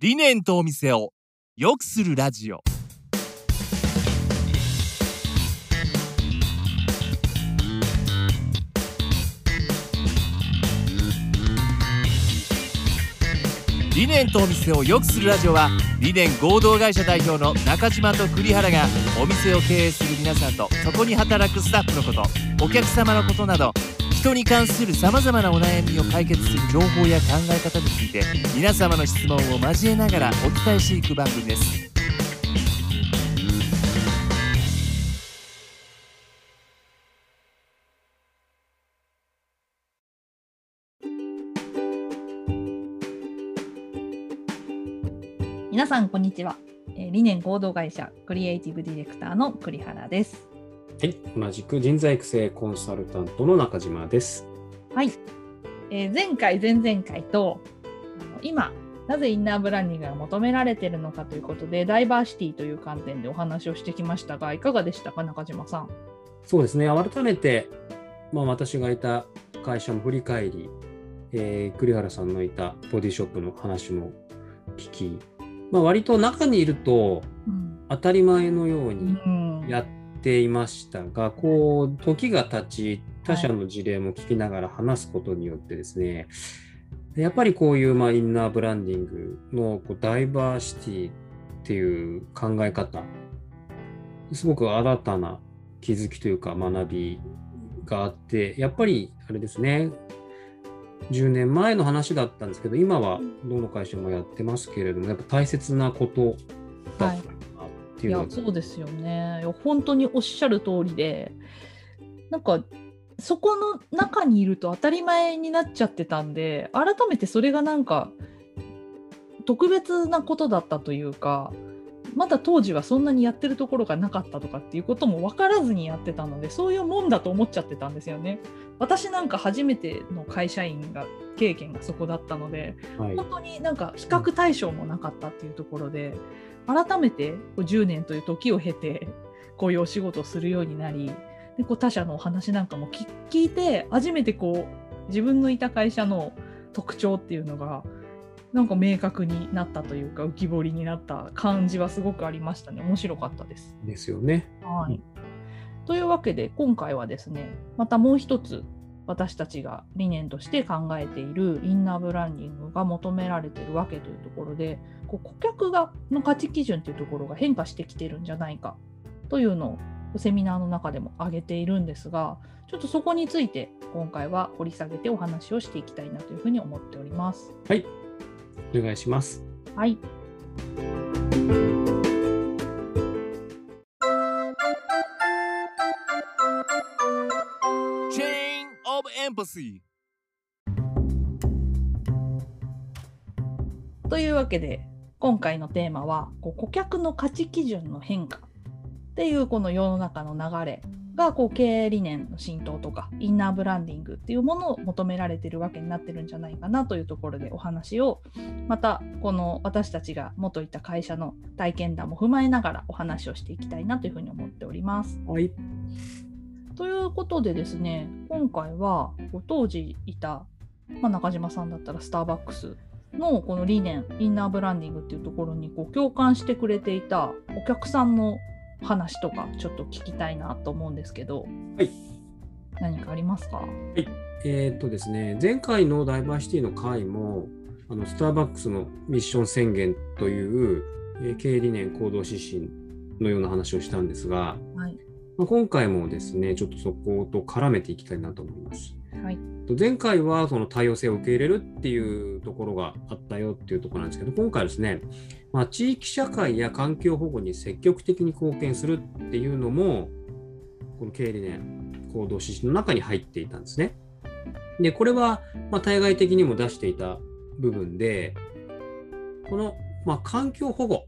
理念とお店を良くするラジオ。理念とお店を良くするラジオは理念合同会社代表の中島と栗原がお店を経営する皆さんとそこに働くスタッフのことお客様のことなど人に関するさまざまなお悩みを解決する情報や考え方について皆様の質問を交えながらお伝えしていく番組です。皆さんこんにちは、えー理念合同会社クリエイティブディレクターの栗原です。はい、同じく人材育成コンサルタントの中島です。はい、えー前回前々回と今なぜインナーブランディングが求められているのかということでダイバーシティという観点でお話をしてきましたがいかがでしたか中島さん？そうですね、改めて、まあ、私がいた会社も振り返り、えー栗原さんのいたボディショップの話も聞き、まあ、割と中にいるとうん、当たり前のようにうん。やっていましたが、こう時が経ち他社の事例も聞きながら話すことによってですね、やっぱりこういうまあインナーブランディングのこうダイバーシティっていう考え方すごく新たな気づきというか学びがあってやっぱりあれですね10年前の話だったんですけど今はどの会社もやってますけれどもやっぱ大切なことだった。っていいう。のがやそうですよね。本当におっしゃる通りで。なんかそこの中にいると当たり前になっちゃってたんで改めてそれがなんか特別なことだったというかまだ当時はそんなにやってるところがなかったとかっていうことも分からずにやってたのでそういうもんだと思っちゃってたんですよね。私なんか初めての会社員が経験がそこだったのではい。本当になんか比較対象もなかったっていうところで改めてこう10年という時を経てこういうお仕事をするようになりでこう他社のお話なんかも聞聞いて初めてこう自分のいた会社の特徴っていうのがなんか明確になったというか浮き彫りになった感じはすごくありましたね面白かったです。ですよね。はい、というわけで今回はですねまたもう一つ私たちが理念として考えているインナーブランディングが求められているわけというところでこう顧客がの価値基準というところが変化してきてるんじゃないかというのをセミナーの中でも挙げているんですがちょっとそこについて今回は掘り下げてお話をしていきたいなというふうに思っております。はい。お願いします。はいチェーンオブエンパシーというわけで今回のテーマはこう顧客の価値基準の変化っていうこの世の中の流れがこう経営理念の浸透とかインナーブランディングっていうものを求められてるわけになってるんじゃないかなというところでお話をまたこの私たちが元いた会社の体験談も踏まえながらお話をしていきたいなというふうに思っております。はい。ということでですね今回は当時いた、まあ、中島さんだったらスターバックスのこの理念インナーブランディングっていうところにこう共感してくれていたお客さんの話とかちょっと聞きたいなと思うんですけど、はい、何かありますか？えーっとですね、前回のダイバーシティの回も、あのスターバックスのミッション宣言という、えー経営理念行動指針のような話をしたんですが、はい。まあ、今回もですね、ちょっとそこと絡めていきたいなと思います。はいと前回はその多様性を受け入れるっていうところがあったよっていうところなんですけど、今回はですね、まあ、地域社会や環境保護に積極的に貢献するっていうのも、この経営理念行動指針の中に入っていたんですね。で、これは、まあ、対外的にも出していた部分で、この、まあ、環境保護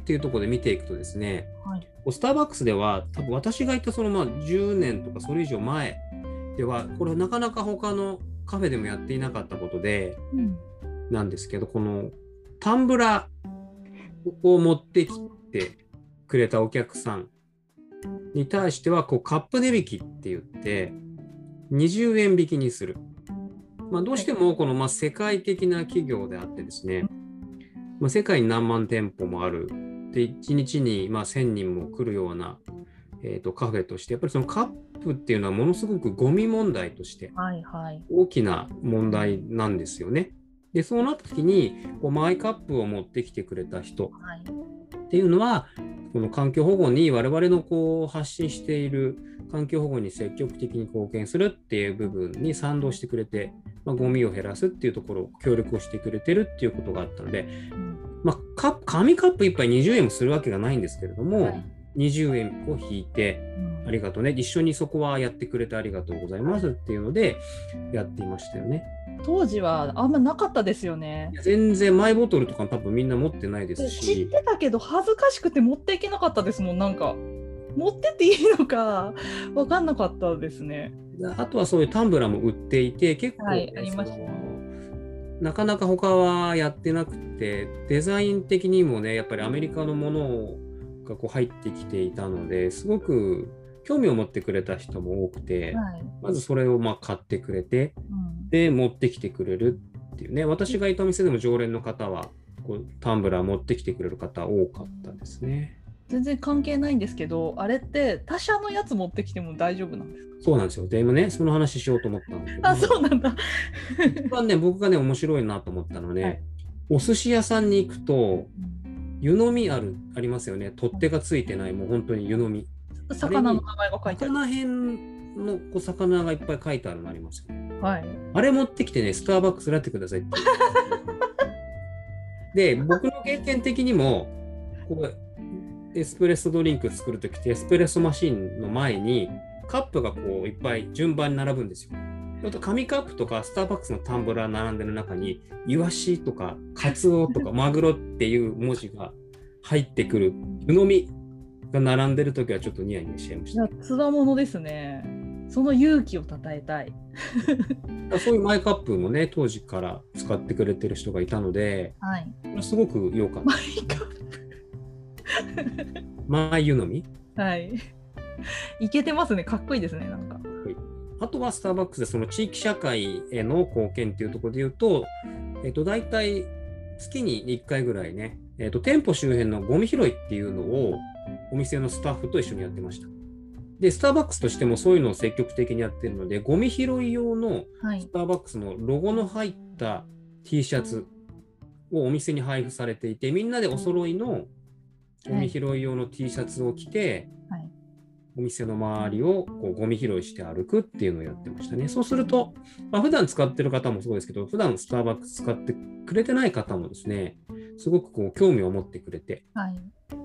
っていうところで見ていくとですね、はいスターバックスでは、多分私がいたそのまあ10年とかそれ以上前では、これはなかなか他のカフェでもやっていなかったことで、うんなんですけど、このタンブラーを持ってきてくれたお客さんに対しては、こうカップ値引きって言って、20円引きにする。まあ、どうしてもこのまあ世界的な企業であってですね、まあ、世界に何万店舗もあるで1日にまあ1000人も来るような、えー、とカフェとしてやっぱりそのカップっていうのはものすごくゴミ問題として。大きな問題なんですよね。でそうなった時にこうマイカップを持ってきてくれた人はい。っていうのはこの環境保護に我々のこう発信している環境保護に積極的に貢献するっていう部分に賛同してくれて、まあ、ゴミを減らすっていうところを協力をしてくれてるっていうことがあったので、うんまあ、カップ紙カップ1杯20円もするわけがないんですけれども、はい20円を引いてうんありがとうね一緒にそこはやってくれてありがとうございますっていうのでやっていましたよね。当時はあんまなかったですよね。全然マイボトルとか多分みんな持ってないです知っしてたけど恥ずかしくて持っていけなかったですもんなんか持ってっていいのか 分かんなかったですね。あとはそういうタンブラーも売っていて結構、はいねありましたなかなか他はやってなくてデザイン的にもねやっぱりアメリカのものがこう入ってきていたのですごく興味を持ってくれた人も多くて、はい。まずそれをまあ買ってくれてうん。で持ってきてくれるっていうね私がいたお店でも常連の方はこうタンブラー持ってきてくれる方多かったですね。全然関係ないんですけどあれって他社のやつ持ってきても大丈夫なんですか？そうなんですよ。で今ねその話しようと思ったんですけどあそうなんだ。一番ね僕がね面白いなと思ったのはね、はい。お寿司屋さんに行くと湯飲みあるありますよね。取っ手がついてないもう本当に湯飲み魚の名前が書いてある。魚辺のこう魚がいっぱい書いてあるのありますよねはい。あれ持ってきてねスターバックスラってくださいって で僕の経験的にもこうエスプレッソドリンク作るときってエスプレッソマシンの前にカップがこういっぱい順番に並ぶんですよ。あと紙カップとかスターバックスのタンブラー並んでる中にイワシとかカツオとかマグロっていう文字が入ってくる湯飲みが並んでるときはちょっとニヤニヤしちゃいました。つわものですね。その勇気をたたえたい。そういうマイカップもね当時から使ってくれてる人がいたのではい。すごく良かった。マイカマイ湯飲み？はい。いけてますね。かっこいいですね。なんか。あとはスターバックスでその地域社会への貢献っていうところで言うと、えっと、大体月に1回ぐらいね、えっと、店舗周辺のゴミ拾いっていうのをお店のスタッフと一緒にやってました。で、スターバックスとしてもそういうのを積極的にやってるので、ゴミ拾い用のはいス。ターバックスのロゴの入った T シャツをお店に配布されていて、みんなでお揃いのゴミ拾い用の T シャツを着て、はい。お店の周りをこうゴミ拾いして歩くっていうのをやってましたね。そうすると、まあ、普段使ってる方もそうですけど、普段スターバックス使ってくれてない方もですね、すごくこう興味を持ってくれて、はい。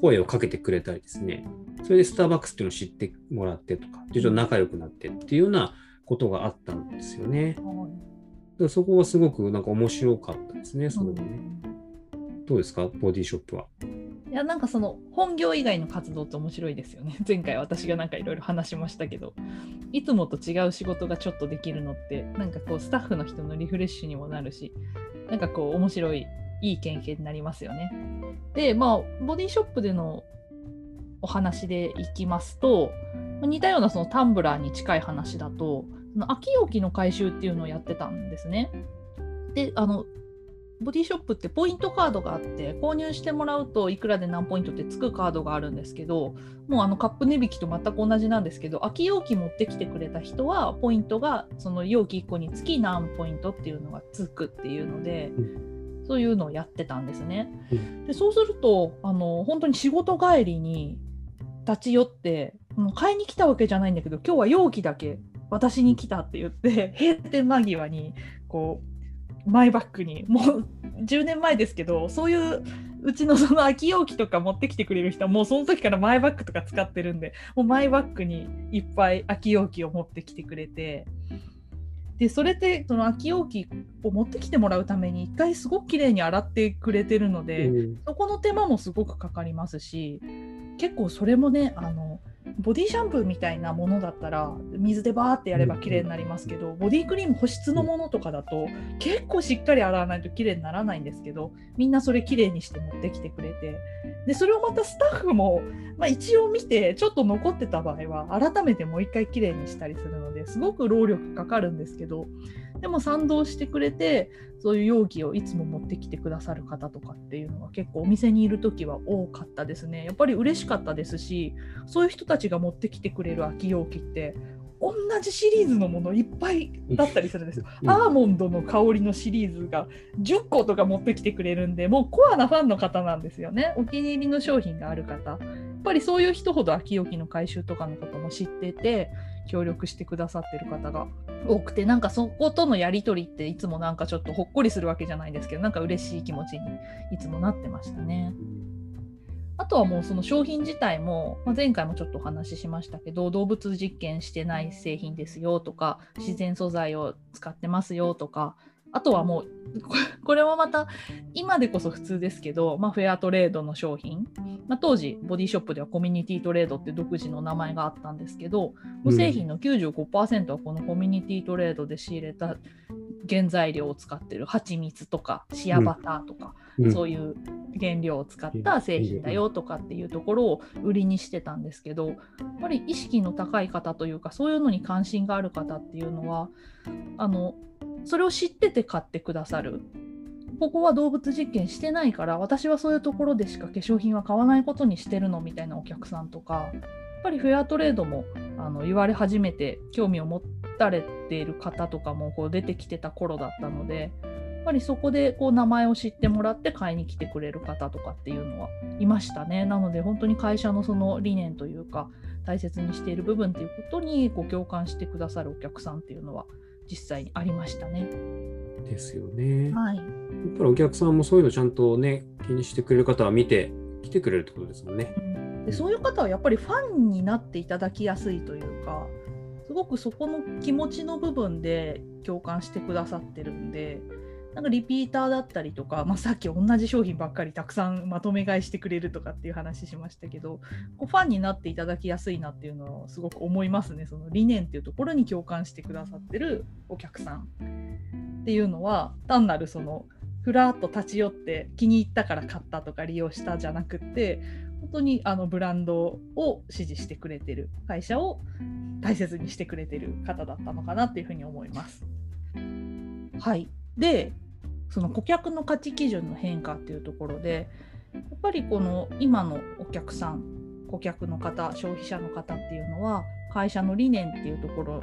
声をかけてくれたりですね、それでスターバックスっていうのを知ってもらってとか、徐々に仲良くなってっていうようなことがあったんですよね。だからそこはすごくなんか面白かったですね、それもね。どうですか、ボディショップは？いやなんかその本業以外の活動って面白いですよね。前回私がなんかいろいろ話しましたけど、いつもと違う仕事がちょっとできるのって、なんかこうスタッフの人のリフレッシュにもなるし、なんかこう面白い、いい経験になりますよね。で、まあ、ボディショップでのお話でいきますと、似たようなそのタンブラーに近い話だと、その空き容器の回収っていうのをやってたんですね。で、あの、ボディショップってポイントカードがあって購入してもらうといくらで何ポイントってつくカードがあるんですけどもうあのカップ値引きと全く同じなんですけど空き容器持ってきてくれた人はポイントがその容器1個につき何ポイントっていうのがつくっていうので、そういうのをやってたんですね。うんでそうするとあの本当に仕事帰りに立ち寄って買いに来たわけじゃないんだけど今日は容器だけ私に来たって言って閉店間際にこうマイバッグにもう10年前ですけどそういううちのその空き容器とか持ってきてくれる人はもうその時からマイバッグとか使ってるんでもうマイバッグにいっぱい空き容器を持ってきてくれてでそれってその空き容器を持ってきてもらうために一回すごく綺麗に洗ってくれてるので、うん。そこの手間もすごくかかりますし結構それもねあのボディシャンプーみたいなものだったら水でバーってやれば綺麗になりますけど、ボディクリーム保湿のものとかだと結構しっかり洗わないと綺麗にならないんですけどみんなそれ綺麗にして持ってきてくれて。でそれをまたスタッフも、まあ、一応見てちょっと残ってた場合は改めてもう一回綺麗にしたりするのですごく労力かかるんですけどでも賛同してくれてそういう容器をいつも持ってきてくださる方とかっていうのは結構お店にいる時は多かったですねやっぱり嬉しかったですしそういう人たちが持ってきてくれる空き容器って同じシリーズのものいっぱいだったりするんですよ。うんアーモンドの香りのシリーズが10個とか持ってきてくれるんで、もうコアなファンの方なんですよね。お気に入りの商品がある方。やっぱりそういう人ほど空き容器の回収とかのことも知ってて、協力してくださってる方が多くて、なんかそことのやり取りっていつもなんかちょっとほっこりするわけじゃないんですけど、なんか嬉しい気持ちにいつもなってましたね。あとはもうその商品自体も、まあ、前回もちょっとお話ししましたけど動物実験してない製品ですよとか自然素材を使ってますよとかあとはもう これはまた今でこそ普通ですけど、まあ、フェアトレードの商品、まあ、当時ボディショップではコミュニティトレードって独自の名前があったんですけど無製品の95%はこのコミュニティトレードで仕入れた原材料を使ってる蜂蜜とかシアバターとか、うん。そういう原料を使った製品だよとかっていうところを売りにしてたんですけどやっぱり意識の高い方というかそういうのに関心がある方っていうのはあのそれを知ってて買ってくださる。ここは動物実験してないから私はそういうところでしか化粧品は買わないことにしてるのみたいなお客さんとかやっぱりフェアトレードもあの言われ始めて興味を持たれている方とかもこう出てきてた頃だったのでやっぱりそこでこう名前を知ってもらって買いに来てくれる方とかっていうのはいましたね。なので本当に会社のその理念というか大切にしている部分っていうことにこう共感してくださるお客さんっていうのは実際にありましたね。ですよね。やはい、っぱりお客さんもそういうのちゃんとね、気にしてくれる方は見て来てくれるってことですもんね。でそういう方はやっぱりファンになっていただきやすいというかすごくそこの気持ちの部分で共感してくださってるんでなんかリピーターだったりとか、まあ、さっき同じ商品ばっかりたくさんまとめ買いしてくれるとかっていう話しましたけどこうファンになっていただきやすいなっていうのをすごく思いますね。その理念っていうところに共感してくださってるお客さんっていうのは単なるそのふらっと立ち寄って気に入ったから買ったとか利用したじゃなくって本当にあのブランドを支持してくれてる会社を大切にしてくれてる方だったのかなっていうふうに思います。はい、でその顧客の価値基準の変化っていうところでやっぱりこの今のお客さん顧客の方消費者の方っていうのは会社の理念っていうところ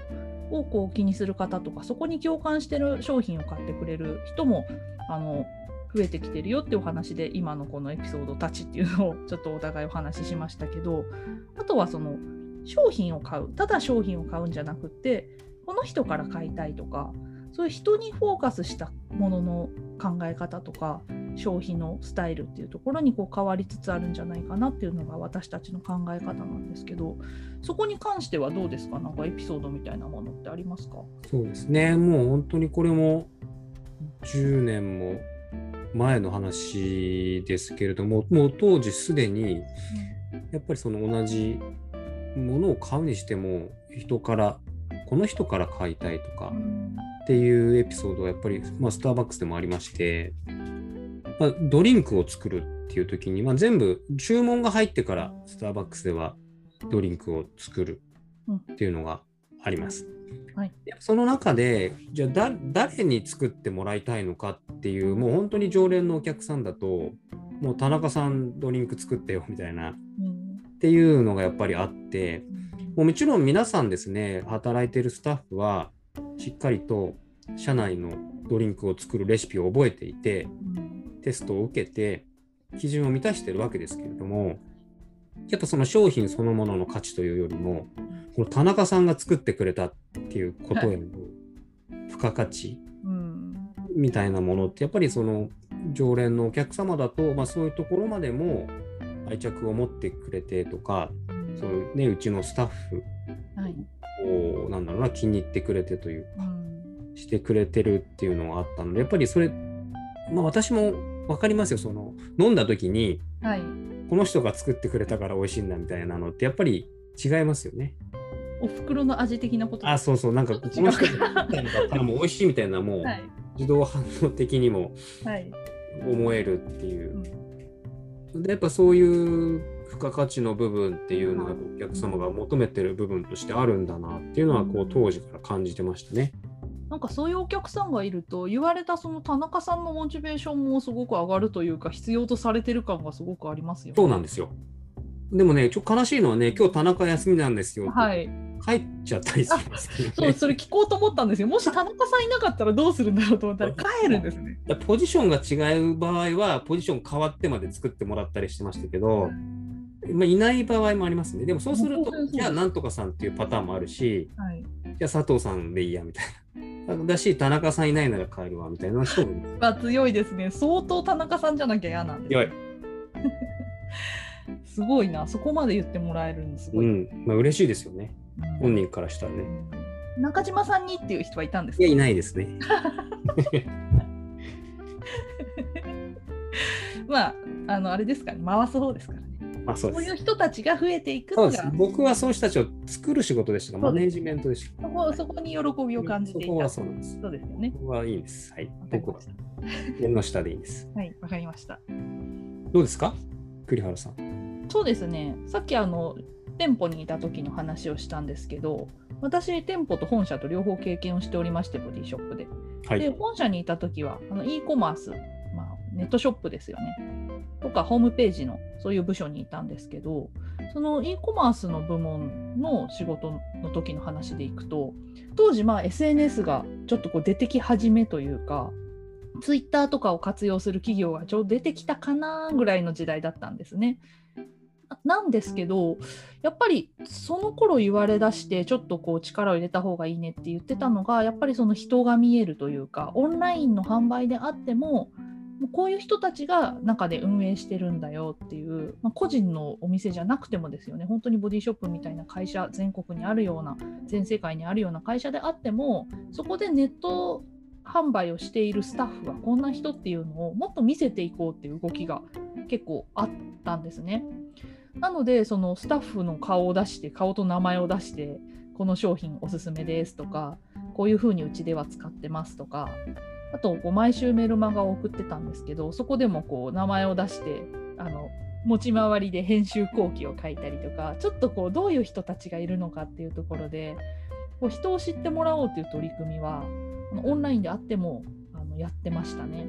をこう気にする方とかそこに共感してる商品を買ってくれる人もあの増えてきてるよってお話で今のこのエピソードたちっていうのを ちょっとお互いお話ししましたけどあとはその商品を買うただ商品を買うんじゃなくってこの人から買いたいとかそういう人にフォーカスしたものの考え方とか消費のスタイルっていうところにこう変わりつつあるんじゃないかなっていうのが私たちの考え方なんですけどそこに関してはどうですか？なんかエピソードみたいなものってありますか？そうですね。もう本当にこれも10年も前の話ですけれども、もう当時すでにやっぱりその同じものを買うにしても人からこの人から買いたいとかっていうエピソードはやっぱり、まあ、スターバックスでもありまして、まあ、ドリンクを作るっていう時に、まあ、全部注文が入ってからスターバックスではドリンクを作るっていうのがあります。はいでその中でじゃあだ誰に作ってもらいたいのかっていうもう本当に常連のお客さんだともう田中さんドリンク作ってよみたいなうんっていうのがやっぱりあってもうもちろん皆さんですね働いてるスタッフはしっかりと社内のドリンクを作るレシピを覚えていてうんテストを受けて基準を満たしてるわけですけれどもやっぱその商品そのものの価値というよりもこの田中さんが作ってくれたっていうことへの付加価値うんみたいなものってやっぱりその常連のお客様だと、まあ、そういうところまでも愛着を持ってくれてとかそういう、ね、うちのスタッフはい。をなんだろうな気に入ってくれてといううん。してくれてるっていうのがあったのでやっぱりそれ、まあ、私も分かりますよ。その飲んだ時にはい。この人が作ってくれたから美味しいんだみたいなのってやっぱり違いますよね。お袋の味的なこと？あそうそう。なんかこの人が作ったんだったらもう美味しいみたいなもうはい。自動反応的にもはい。思えるっていう。でやっぱそういう付加価値の部分っていうのがお客様が求めてる部分としてあるんだなっていうのはこう当時から感じてましたね。なんかそういうお客さんがいると言われたその田中さんのモチベーションもすごく上がるというか必要とされてる感がすごくありますよ、ね。そうなんですよ。でもね、ちょっと悲しいのはね、今日田中休みなんですよ。はい。帰っちゃったりするんですけどねそう、それ聞こうと思ったんですよ。もし田中さんいなかったらどうするんだろうと思ったら帰るんですね。ポジションが違う場合は、ポジション変わってまで作ってもらったりしてましたけど、まあ、いない場合もありますね。でもそうするとじゃあなんとかさんっていうパターンもあるし、はい。じゃあ佐藤さんでいいやみたいな。だし、田中さんいないなら帰るわみたいな人もいる。まあ強いですね。相当田中さんじゃなきゃ嫌なんです。強い。すごいな。そこまで言ってもらえるんですごい。うん。まあ嬉しいですよね。うん本人からしたらね。中島さんにっていう人はいたんですか？いや、いないですね。まあ、あの、あれですかね。回す方ですからね。あ、そうですそういう。人たちが増えていくそうですのが、。僕はそういう人たちを作る仕事でしたマネージメントでした。そこそこに喜びを感じていた。そこはそうです。そうですよね。ここはいいんです。はい。僕は。縁の下でいいんです。はい、わかりました。どうですか？栗原さん。そうですね。さっきあの店舗にいた時の話をしたんですけど、私店舗と本社と両方経験をしておりまして、ボディショップで。で、はい。本社にいた時はあの e コマース、まあ、ネットショップですよね。とかホームページのそういう部署にいたんですけど、その e コマースの部門の仕事の時の話でいくと、当時まあ SNS がちょっとこう出てき始めというか、ツイッターとかを活用する企業がちょうど出てきたかなぐらいの時代だったんですね。なんですけど、やっぱりその頃言われだして、ちょっとこう力を入れた方がいいねって言ってたのが、やっぱりその人が見えるというか、オンラインの販売であっても、こういう人たちが中で運営してるんだよっていう、まあ、個人のお店じゃなくてもですよね、本当にボディショップみたいな会社、全国にあるような、全世界にあるような会社であっても、そこでネット販売をしているスタッフはこんな人っていうのをもっと見せていこうっていう動きが結構あったんですね。なのでそのスタッフの顔を出して顔と名前を出してこの商品おすすめですとかこういうふうにうちでは使ってますとかあとこう毎週メルマガを送ってたんですけどそこでもこう名前を出してあの持ち回りで編集後期を書いたりとかちょっとこうどういう人たちがいるのかっていうところでこう人を知ってもらおうという取り組みはオンラインであってもあのやってましたね。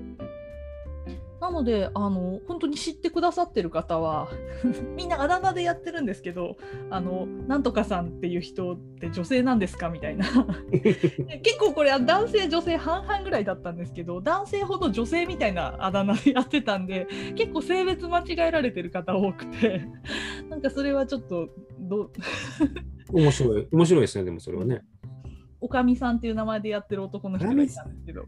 なのであの本当に知ってくださってる方は みんなあだ名でやってるんですけどあのなんとかさんっていう人って女性なんですかみたいな 結構これは男性女性半々ぐらいだったんですけど男性ほど女性みたいなあだ名でやってたんで結構性別間違えられてる方多くて なんかそれはちょっとどう？面白い。面白いですね、でもそれはね。おかみさんっていう名前でやってる男の人がいたんですけど。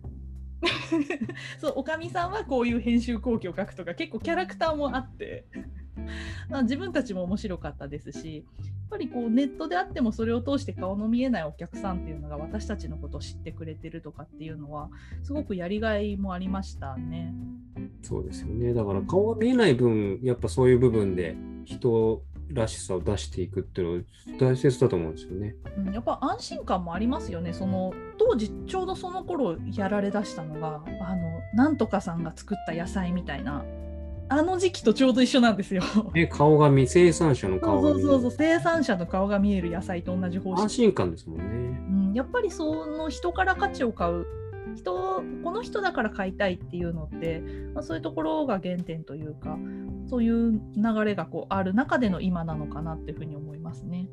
そうおかみさんはこういう編集後期を書くとか結構キャラクターもあって まあ自分たちも面白かったですしやっぱりこうネットであってもそれを通して顔の見えないお客さんっていうのが私たちのことを知ってくれてるとかっていうのはすごくやりがいもありましたね。そうですよね。だから顔が見えない分、やっぱそういう部分で人らしさを出していくっていうのは大切だと思うんですよね。うん、やっぱ安心感もありますよね。その当時ちょうどその頃やられだしたのがあのなんとかさんが作った野菜みたいなあの時期とちょうど一緒なんですよ。ね顔が見、生産者のそ顔が見えるうそうそうそう生産者の顔が見える野菜と同じ方安式、心感ですもんね。うん、やっぱりその人から価値を買う人この人だから買いたいっていうのって、まあ、そういうところが原点というかそういう流れがこうある中での今なのかなっていうふうに思いますね。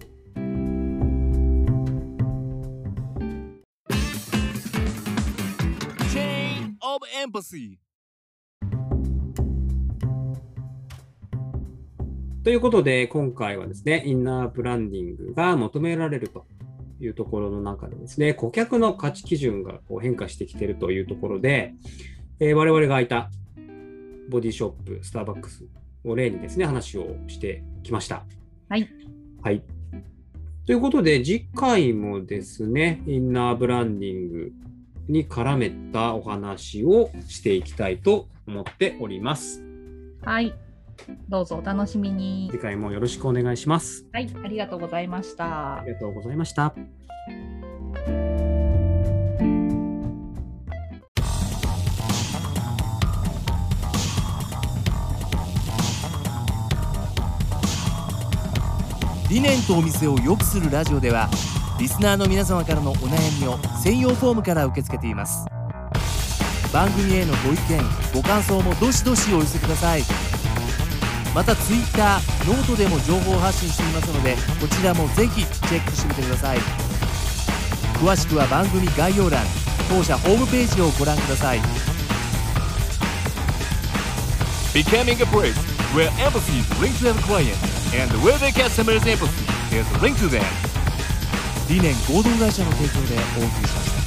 Chain of Empathy ということで、今回はですね、インナーブランディングが求められるというところの中でですね、顧客の価値基準がこう変化してきているというところで、えー我々が空いたボディショップ、スターバックスを例にですね、話をしてきました。はい。はい。ということで、次回もですね、インナーブランディングに絡めたお話をしていきたいと思っております。はいどうぞお楽しみに次。回もよろしくお願いします。はい、ありがとうございましたあ。りがとうございました。理念とお店を良くするラジオではリスナーの皆様からのお悩みを専用フォームから受け付けています番組へのご意見ご感想もどしどしお寄せくださいまた Twitter ノートでも情報発信していますのでこちらもぜひチェックしてみてください詳しくは番組概要欄当社ホームページをご覧ください Becoming a place where empathy is linked to the client and where the customer's empathy is linked to them 理念合同会社の提供でお送りしました